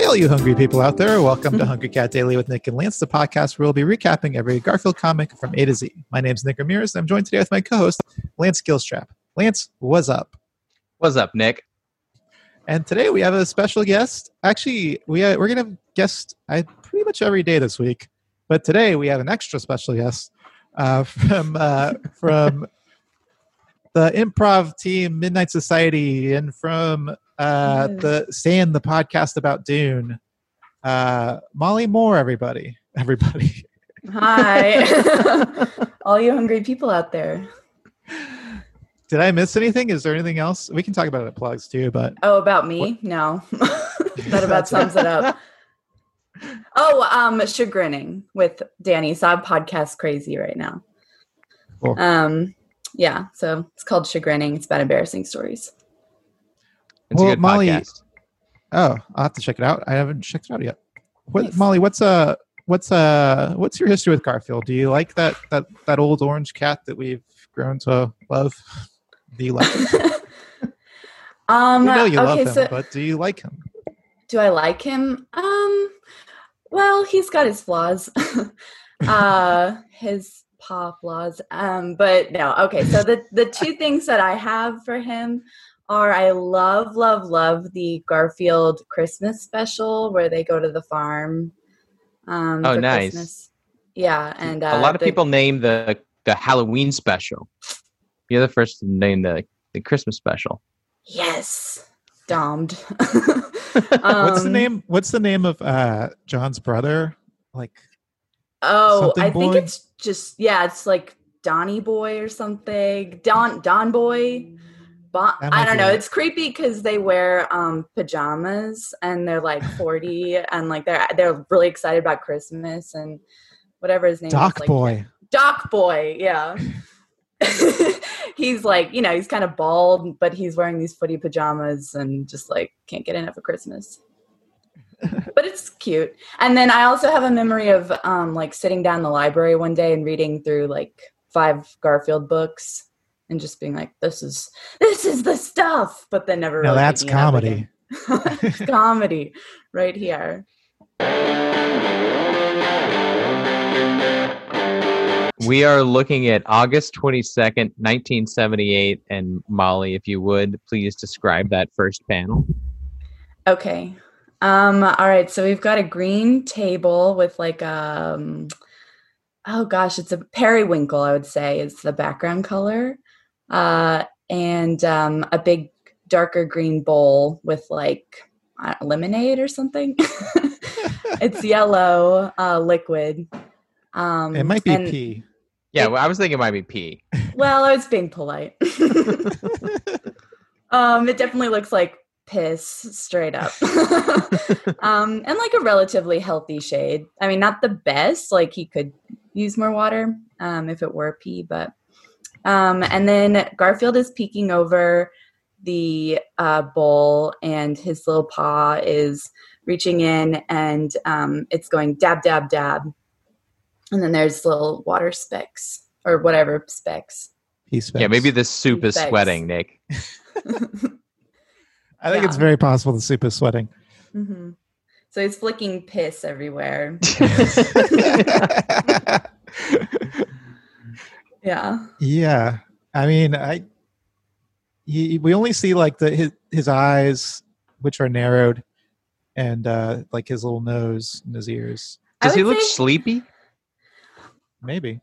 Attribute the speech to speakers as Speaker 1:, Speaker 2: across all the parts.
Speaker 1: Hi, all you hungry people out there. Welcome to Hungry Cat Daily with Nick and Lance, the podcast where we'll be recapping every Garfield comic from A to Z. My name's Nick Ramirez, and I'm joined today with my co host, Lance Gilstrap. Lance, what's up?
Speaker 2: What's up, Nick?
Speaker 1: And today we have a special guest. Actually, we uh, we're going to have guest I, pretty much every day this week, but today we have an extra special guest uh, from uh, from the improv team Midnight Society and from uh,
Speaker 3: Yes.
Speaker 1: the saying the podcast about Dune. Uh, Molly Moore, everybody, everybody.
Speaker 3: Hi, all you hungry people out there.
Speaker 1: Did I miss anything? Is there anything else? We can talk about it at plugs too, but
Speaker 3: Oh, about me? No, that about sums it up. Oh, um, chagrining with Danny. So podcast crazy right now.
Speaker 1: Cool.
Speaker 3: Um, yeah. So it's called chagrining. It's about embarrassing stories.
Speaker 2: It's
Speaker 1: Well,
Speaker 2: a good
Speaker 1: Molly-
Speaker 2: podcast.
Speaker 1: oh, I'll have to check it out. I haven't checked it out yet. What,
Speaker 3: Nice.
Speaker 1: Molly? What's uh what's uh what's your history with Garfield? Do you like that that that old orange cat that we've grown to love? Do you like him?
Speaker 3: um,
Speaker 1: we know you
Speaker 3: okay,
Speaker 1: love him,
Speaker 3: so
Speaker 1: but do you like him?
Speaker 3: do I like him? Um, well, he's got his flaws. uh, his paw flaws. Um, but no, okay. So the the two things that I have for him are I love, love, love the Garfield Christmas special where they go to the farm. Um,
Speaker 2: Oh, nice.
Speaker 3: Christmas. Yeah, and uh,
Speaker 2: a lot of
Speaker 3: the-
Speaker 2: people name the the Halloween special. You're the first to name the the Christmas special.
Speaker 3: Yes, domed.
Speaker 1: what's the
Speaker 3: Um,
Speaker 1: name? What's the name of uh John's brother? Like
Speaker 3: Oh,
Speaker 1: Something
Speaker 3: I think
Speaker 1: boy?
Speaker 3: it's just yeah, it's like Donny Boy or something. Don Don Boy. Bon- I don't know.
Speaker 1: it.
Speaker 3: It's creepy because they wear um pajamas and they're like forty and like they're they're really excited about Christmas and whatever his name
Speaker 1: Doc
Speaker 3: is. Like,
Speaker 1: Boy.
Speaker 3: Doc Boy, yeah. he's like, you know, he's kind of bald, but he's wearing these footy pajamas and just like can't get enough of Christmas. but it's cute. And then I also have a memory of um like sitting down in the library one day and reading through like five Garfield books and just being like, this is this is the stuff, but then never
Speaker 1: Now
Speaker 3: really
Speaker 1: that's
Speaker 3: picking it up
Speaker 1: comedy.
Speaker 3: comedy right here.
Speaker 2: We are looking at August 22nd, 1978. And Molly, if you would, please describe that first panel.
Speaker 3: Okay. Um, all right, so we've got a green table with like um oh gosh, it's a periwinkle, I would say, is the background color. Uh and um a big darker green bowl with like I lemonade or something. it's yellow, uh liquid. Um
Speaker 1: It might be
Speaker 3: and-
Speaker 1: P.
Speaker 2: Yeah, well, I was thinking it might be pee.
Speaker 3: Well, I was being polite. Um, it definitely looks like piss straight up. um, and like a relatively healthy shade. I mean, not the best, like he could use more water um, if it were pee, but um, and then Garfield is peeking over the uh, bowl, and his little paw is reaching in, and um, it's going dab, dab, dab. And then there's little water specks or whatever specks.
Speaker 1: P
Speaker 2: Yeah, maybe the soup is
Speaker 3: Thanks.
Speaker 2: sweating, Nick.
Speaker 1: I think it's very possible the soup is sweating.
Speaker 3: hmm So he's flicking piss everywhere. Yeah.
Speaker 1: yeah, I mean, I he, we only see like the his, his eyes, which are narrowed, and uh like his little nose and his ears.
Speaker 2: Does he look
Speaker 3: say-
Speaker 2: sleepy?
Speaker 1: Maybe.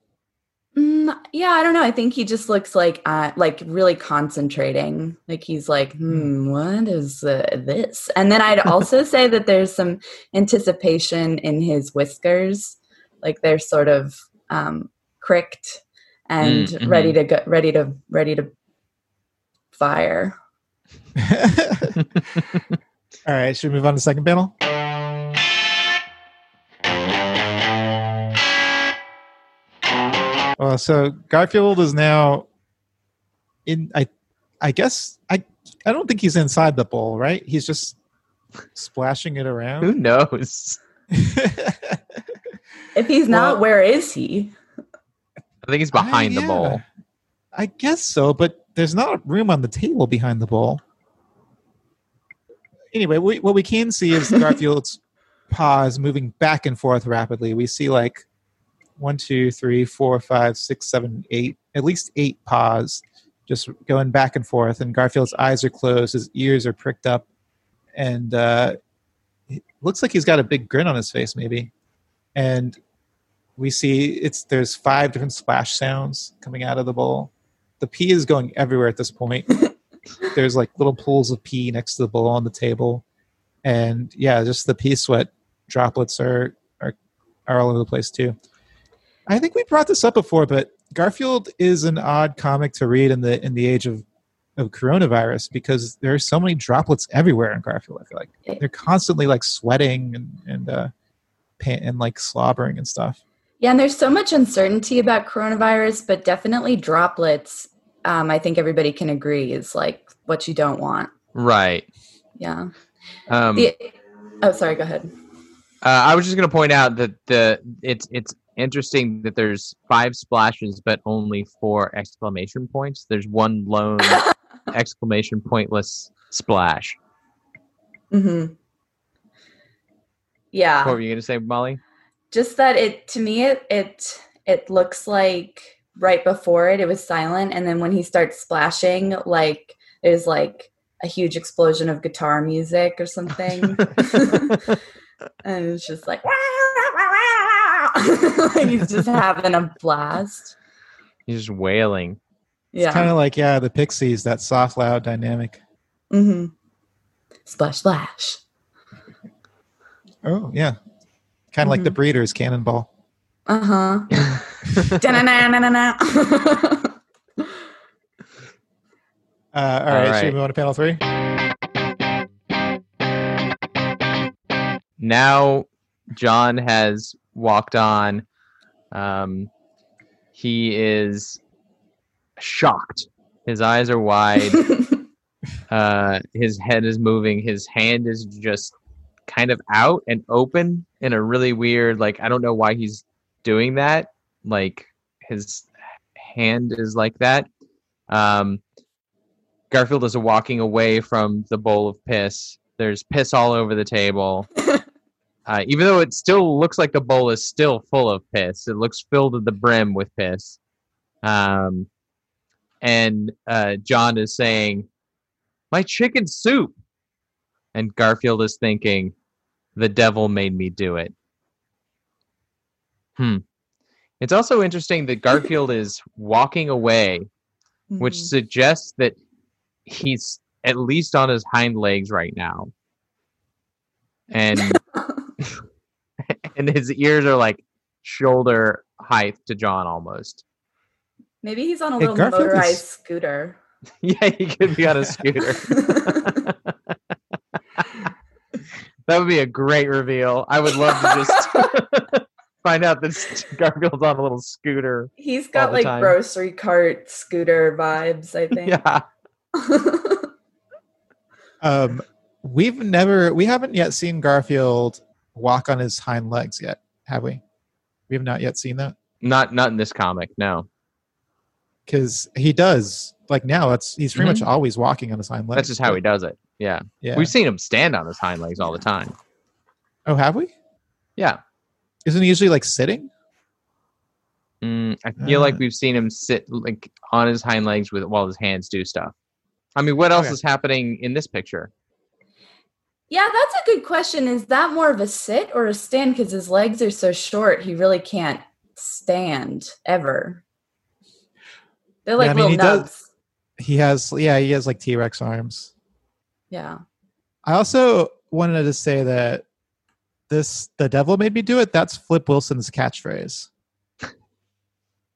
Speaker 3: Mm, yeah, I don't know. I think he just looks like uh, like really concentrating. Like he's like, hmm, what is uh, this? And then I'd also say that there's some anticipation in his whiskers, like they're sort of um, cricked and
Speaker 2: Mm, mhm.
Speaker 3: ready to go, ready to ready to fire.
Speaker 1: All right, should we move on to the second panel? Well, so Garfield is now in. I, I guess I. I don't think he's inside the bowl, right? He's just splashing it around.
Speaker 2: Who knows?
Speaker 3: If he's not,
Speaker 1: Well-
Speaker 3: where is he?
Speaker 2: I think he's behind
Speaker 1: I-
Speaker 2: the bowl.
Speaker 1: I guess so, but there's not room on the table behind the bowl. anyway, we, what we can see is Garfield's paws moving back and forth rapidly. We see like one, two, three, four, five, six, seven, eight, at least eight paws just going back and forth. And Garfield's eyes are closed, his ears are pricked up, and uh, it looks like he's got a big grin on his face, maybe. And we see it's there's five different splash sounds coming out of the bowl. The pee is going everywhere at this point. there's like little pools of pee next to the bowl on the table, and yeah, just the pee sweat droplets are are are all over the place too. I think we brought this up before, but Garfield is an odd comic to read in the in the age of of coronavirus because there are so many droplets everywhere in Garfield. I feel like they're constantly like sweating and and uh, and like slobbering and stuff.
Speaker 3: Yeah, and there's so much uncertainty about coronavirus, but definitely droplets. Um, I think everybody can agree is like what you don't want.
Speaker 2: Right.
Speaker 3: Yeah.
Speaker 2: Um,
Speaker 3: The, oh, sorry. Go ahead.
Speaker 2: Uh, I was just going to point out that the it's it's interesting that there's five splashes but only four exclamation points. There's one lone exclamation pointless splash.
Speaker 3: hmm Yeah.
Speaker 2: What were you going to say, Molly?
Speaker 3: Just that it to me it it it looks like right before it it was silent. And then when he starts splashing like there's like a huge explosion of guitar music or something. And it's just like like he's just having a blast.
Speaker 2: He's just wailing.
Speaker 1: It's kind of like yeah, the Pixies, that soft, loud dynamic.
Speaker 3: hmm splash splash.
Speaker 1: Oh yeah, kind of like the Breeders' Cannonball.
Speaker 3: uh-huh
Speaker 1: Uh, all
Speaker 2: All
Speaker 1: right, should we move on to panel three?
Speaker 2: Now John has walked on. Um, he is shocked. His eyes are wide. uh, his head is moving. His hand is just kind of out and open in a really weird, like, I don't know why he's doing that. Like, his hand is like that. Um, Garfield is walking away from the bowl of piss. There's piss all over the table. Uh, even though it still looks like the bowl is still full of piss, it looks filled to the brim with piss. Um, and uh, John is saying, "My chicken soup," and Garfield is thinking, "The devil made me do it." Hmm. It's also interesting that Garfield is walking away, which
Speaker 3: Mhm.
Speaker 2: suggests that he's at least on his hind legs right now, and and his ears are like shoulder height to John almost.
Speaker 3: maybe he's on a
Speaker 1: Hey,
Speaker 3: little
Speaker 1: Garfield is-
Speaker 3: motorized scooter
Speaker 2: Yeah, he could be on a scooter. That would be a great reveal. I would love to just find out that Garfield's on a little scooter.
Speaker 3: He's got like
Speaker 2: time.
Speaker 3: grocery cart scooter vibes, I think.
Speaker 2: Yeah.
Speaker 1: Um, we've never, we haven't yet seen Garfield walk on his hind legs yet, have we? We have not yet seen that
Speaker 2: Not not in this comic, no.
Speaker 1: because he does. Like now, it's he's pretty
Speaker 2: Mhm.
Speaker 1: much always walking on his hind legs.
Speaker 2: That's just how he does it. Yeah.
Speaker 1: Yeah.
Speaker 2: We've seen him stand on his hind legs all the time.
Speaker 1: oh, have we?
Speaker 2: Yeah.
Speaker 1: Isn't he usually like sitting?
Speaker 2: Mm, I feel like
Speaker 1: Uh.
Speaker 2: we've seen him sit like on his hind legs with while his hands do stuff. I mean, what else
Speaker 1: Okay.
Speaker 2: is happening in this picture?
Speaker 3: yeah, that's a good question. Is that more of a sit or a stand? Because his legs are so short, he really can't stand ever. They're like
Speaker 1: Yeah, I mean,
Speaker 3: little
Speaker 1: he does- He has, yeah, he has like T Rex arms.
Speaker 3: Yeah.
Speaker 1: I also wanted to say that this "the devil made me do it." That's Flip Wilson's catchphrase.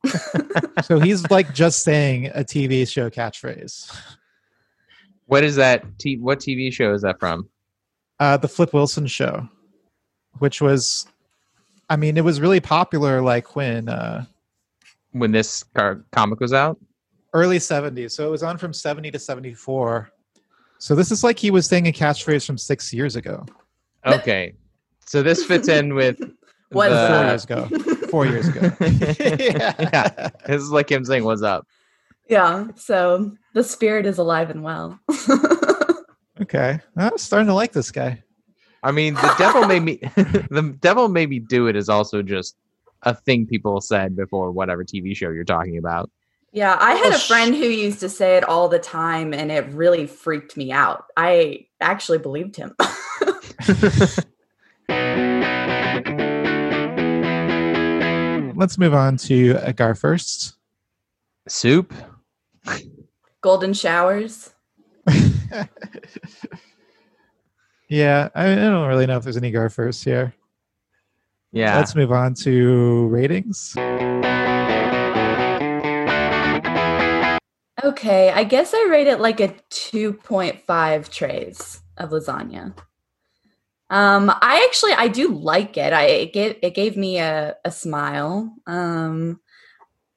Speaker 1: so he's like just saying a TV show catchphrase.
Speaker 2: What is that? T- what TV show is that from?
Speaker 1: Uh, the Flip Wilson show, which was, I mean, it was really popular like when uh,
Speaker 2: When this car- comic was out?
Speaker 1: early '70s. So it was on from '70 to '74. So this is like he was saying a catchphrase from six years ago,
Speaker 2: Okay, so this fits in with
Speaker 3: What's
Speaker 2: the-
Speaker 1: four years ago, four years ago.
Speaker 2: Yeah. This is like him saying, "What's up?"
Speaker 3: Yeah. So the spirit is alive and well.
Speaker 1: Okay, I'm starting to like this guy.
Speaker 2: I mean, the devil made me. the devil made me do it is also just a thing people said before whatever TV show you're talking about.
Speaker 3: Yeah, I had
Speaker 1: Oh,
Speaker 3: a
Speaker 1: sh-
Speaker 3: friend who used to say it all the time, and it really freaked me out. I actually believed him.
Speaker 1: Let's move on to uh, Agar first.
Speaker 2: Soup.
Speaker 3: Golden showers.
Speaker 1: yeah, I, I don't really know if there's any Gar first here.
Speaker 2: Yeah.
Speaker 1: Let's move on to ratings.
Speaker 3: Okay, I guess I rate it like a 2.5 trays of lasagna. Um, I actually I do like it. I it gave it gave me a, a smile. Um,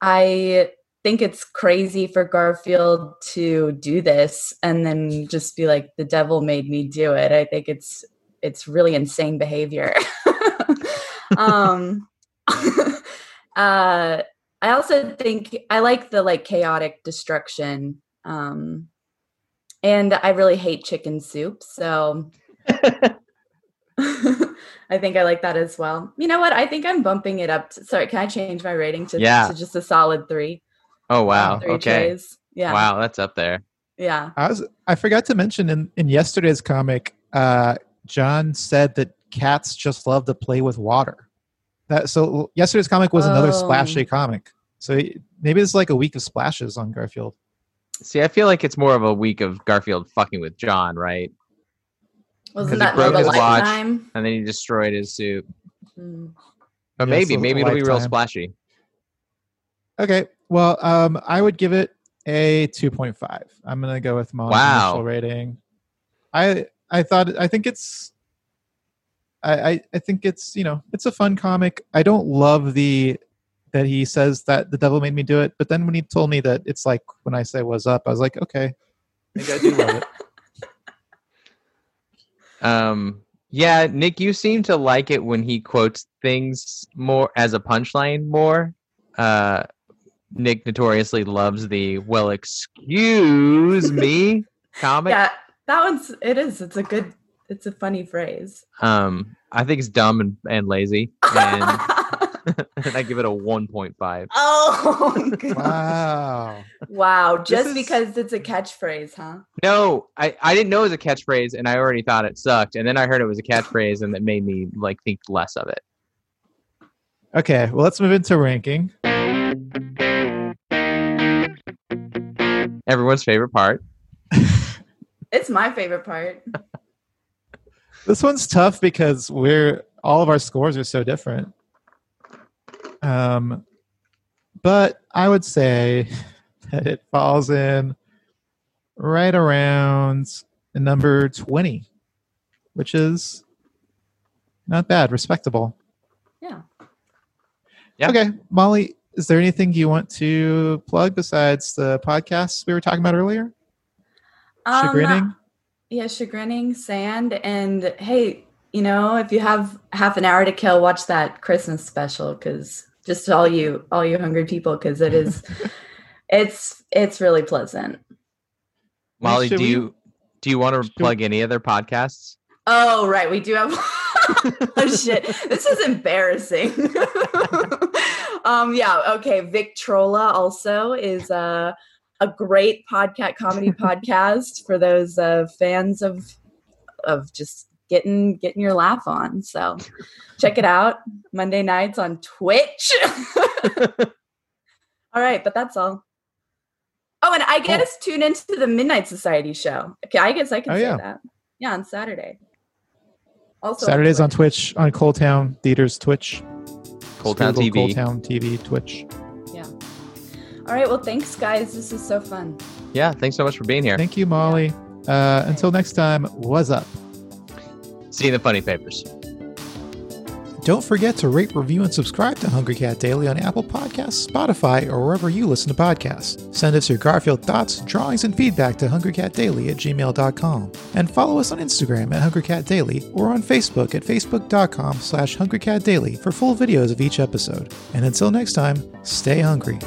Speaker 3: I think it's crazy for Garfield to do this and then just be like the devil made me do it. I think it's it's really insane behavior. um uh I also think I like the like chaotic destruction. Um and I really hate chicken soup, so I think I like that as well. You know what? I think I'm bumping it up. To, sorry, can I change my rating to,
Speaker 2: Yeah.
Speaker 3: to just a solid three?
Speaker 2: oh wow.
Speaker 3: Three
Speaker 2: Okay.
Speaker 3: trays. Yeah.
Speaker 2: Wow, that's up there.
Speaker 3: Yeah.
Speaker 1: I was I forgot to mention in, in yesterday's comic, uh, John said that cats just love to play with water. That so yesterday's comic was another
Speaker 3: Oh.
Speaker 1: splashy comic. So maybe it's like a week of splashes on Garfield.
Speaker 2: See, I feel like it's more of a week of Garfield fucking with John, right?
Speaker 3: Wasn't
Speaker 2: Because he
Speaker 3: that more of
Speaker 2: broke
Speaker 3: a
Speaker 2: his watch. And then he destroyed his soup.
Speaker 3: Hmm.
Speaker 2: But
Speaker 1: Yes,
Speaker 2: maybe, maybe it'll be real splashy.
Speaker 1: Okay. Well, um, I would give it a 2.5. I'm gonna go with Molly's
Speaker 2: Wow.
Speaker 1: initial rating. I I thought I think it's I, I I think it's you know it's a fun comic. I don't love the that he says that the devil made me do it, but then when he told me that it's like when I say was up, I was like, okay, maybe I do love it.
Speaker 2: Um, yeah, Nick, you seem to like it when he quotes things more as a punchline more. Uh, Nick notoriously loves the "well, excuse me" comic.
Speaker 3: Yeah, that one's it is. It's a good it's a funny phrase.
Speaker 2: Um, I think it's dumb and, and lazy, and, and I give it a one point five.
Speaker 3: oh God.
Speaker 1: Wow.
Speaker 3: wow, just
Speaker 1: is-
Speaker 3: because it's a catchphrase, huh?
Speaker 2: No, I, I didn't know it was a catchphrase, and I already thought it sucked. And then I heard it was a catchphrase, and that made me like think less of it.
Speaker 1: Okay. Well, let's move into ranking.
Speaker 2: Everyone's favorite part.
Speaker 3: It's my favorite part.
Speaker 1: This one's tough because we're all of our scores are so different. Um, but I would say that it falls in right around number twenty, which is not bad, respectable.
Speaker 3: Yeah.
Speaker 2: Yeah.
Speaker 1: Okay, Molly, is there anything you want to plug besides the podcasts we were talking about earlier?
Speaker 3: Um,
Speaker 1: Chagrining.
Speaker 3: Yeah, chagrining, sand, and hey, you know, if you have half an hour to kill, watch that Christmas special because just all you, all you hungry people, because it is, it's, it's really pleasant.
Speaker 2: Molly, do
Speaker 1: we-
Speaker 2: you do you want to
Speaker 1: should-
Speaker 2: plug any other podcasts?
Speaker 3: Oh, right, we do have. oh shit, this is embarrassing. um, yeah, okay. Victrola also is uh, a great podcast, comedy podcast for those uh, fans of of just getting getting your laugh on. So check it out Monday nights on Twitch. all right, but that's all. Oh, and I get
Speaker 1: Cool.
Speaker 3: us tune into the Midnight Society show. Okay, I guess I can
Speaker 1: Oh,
Speaker 3: say
Speaker 1: yeah.
Speaker 3: that. Yeah, on Saturday. Also
Speaker 1: Saturdays on Twitch on Cold Town Theaters Twitch.
Speaker 2: Cold Town
Speaker 1: Google
Speaker 2: TV.
Speaker 1: Cold Town TV Twitch.
Speaker 3: All right. Well, thanks, guys. This is so fun.
Speaker 2: Yeah, thanks so much for being here.
Speaker 1: Thank you, Molly. Uh, until next time, what's up?
Speaker 2: See you in the funny papers.
Speaker 1: Don't forget to rate, review, and subscribe to Hungry Cat Daily on Apple Podcasts, Spotify, or wherever you listen to podcasts. Send us your Garfield thoughts, drawings, and feedback to hungrycatdaily at gmail.com. And follow us on Instagram at hungrycatdaily or on Facebook at facebook.com slash hungrycatdaily for full videos of each episode. And until next time, stay hungry.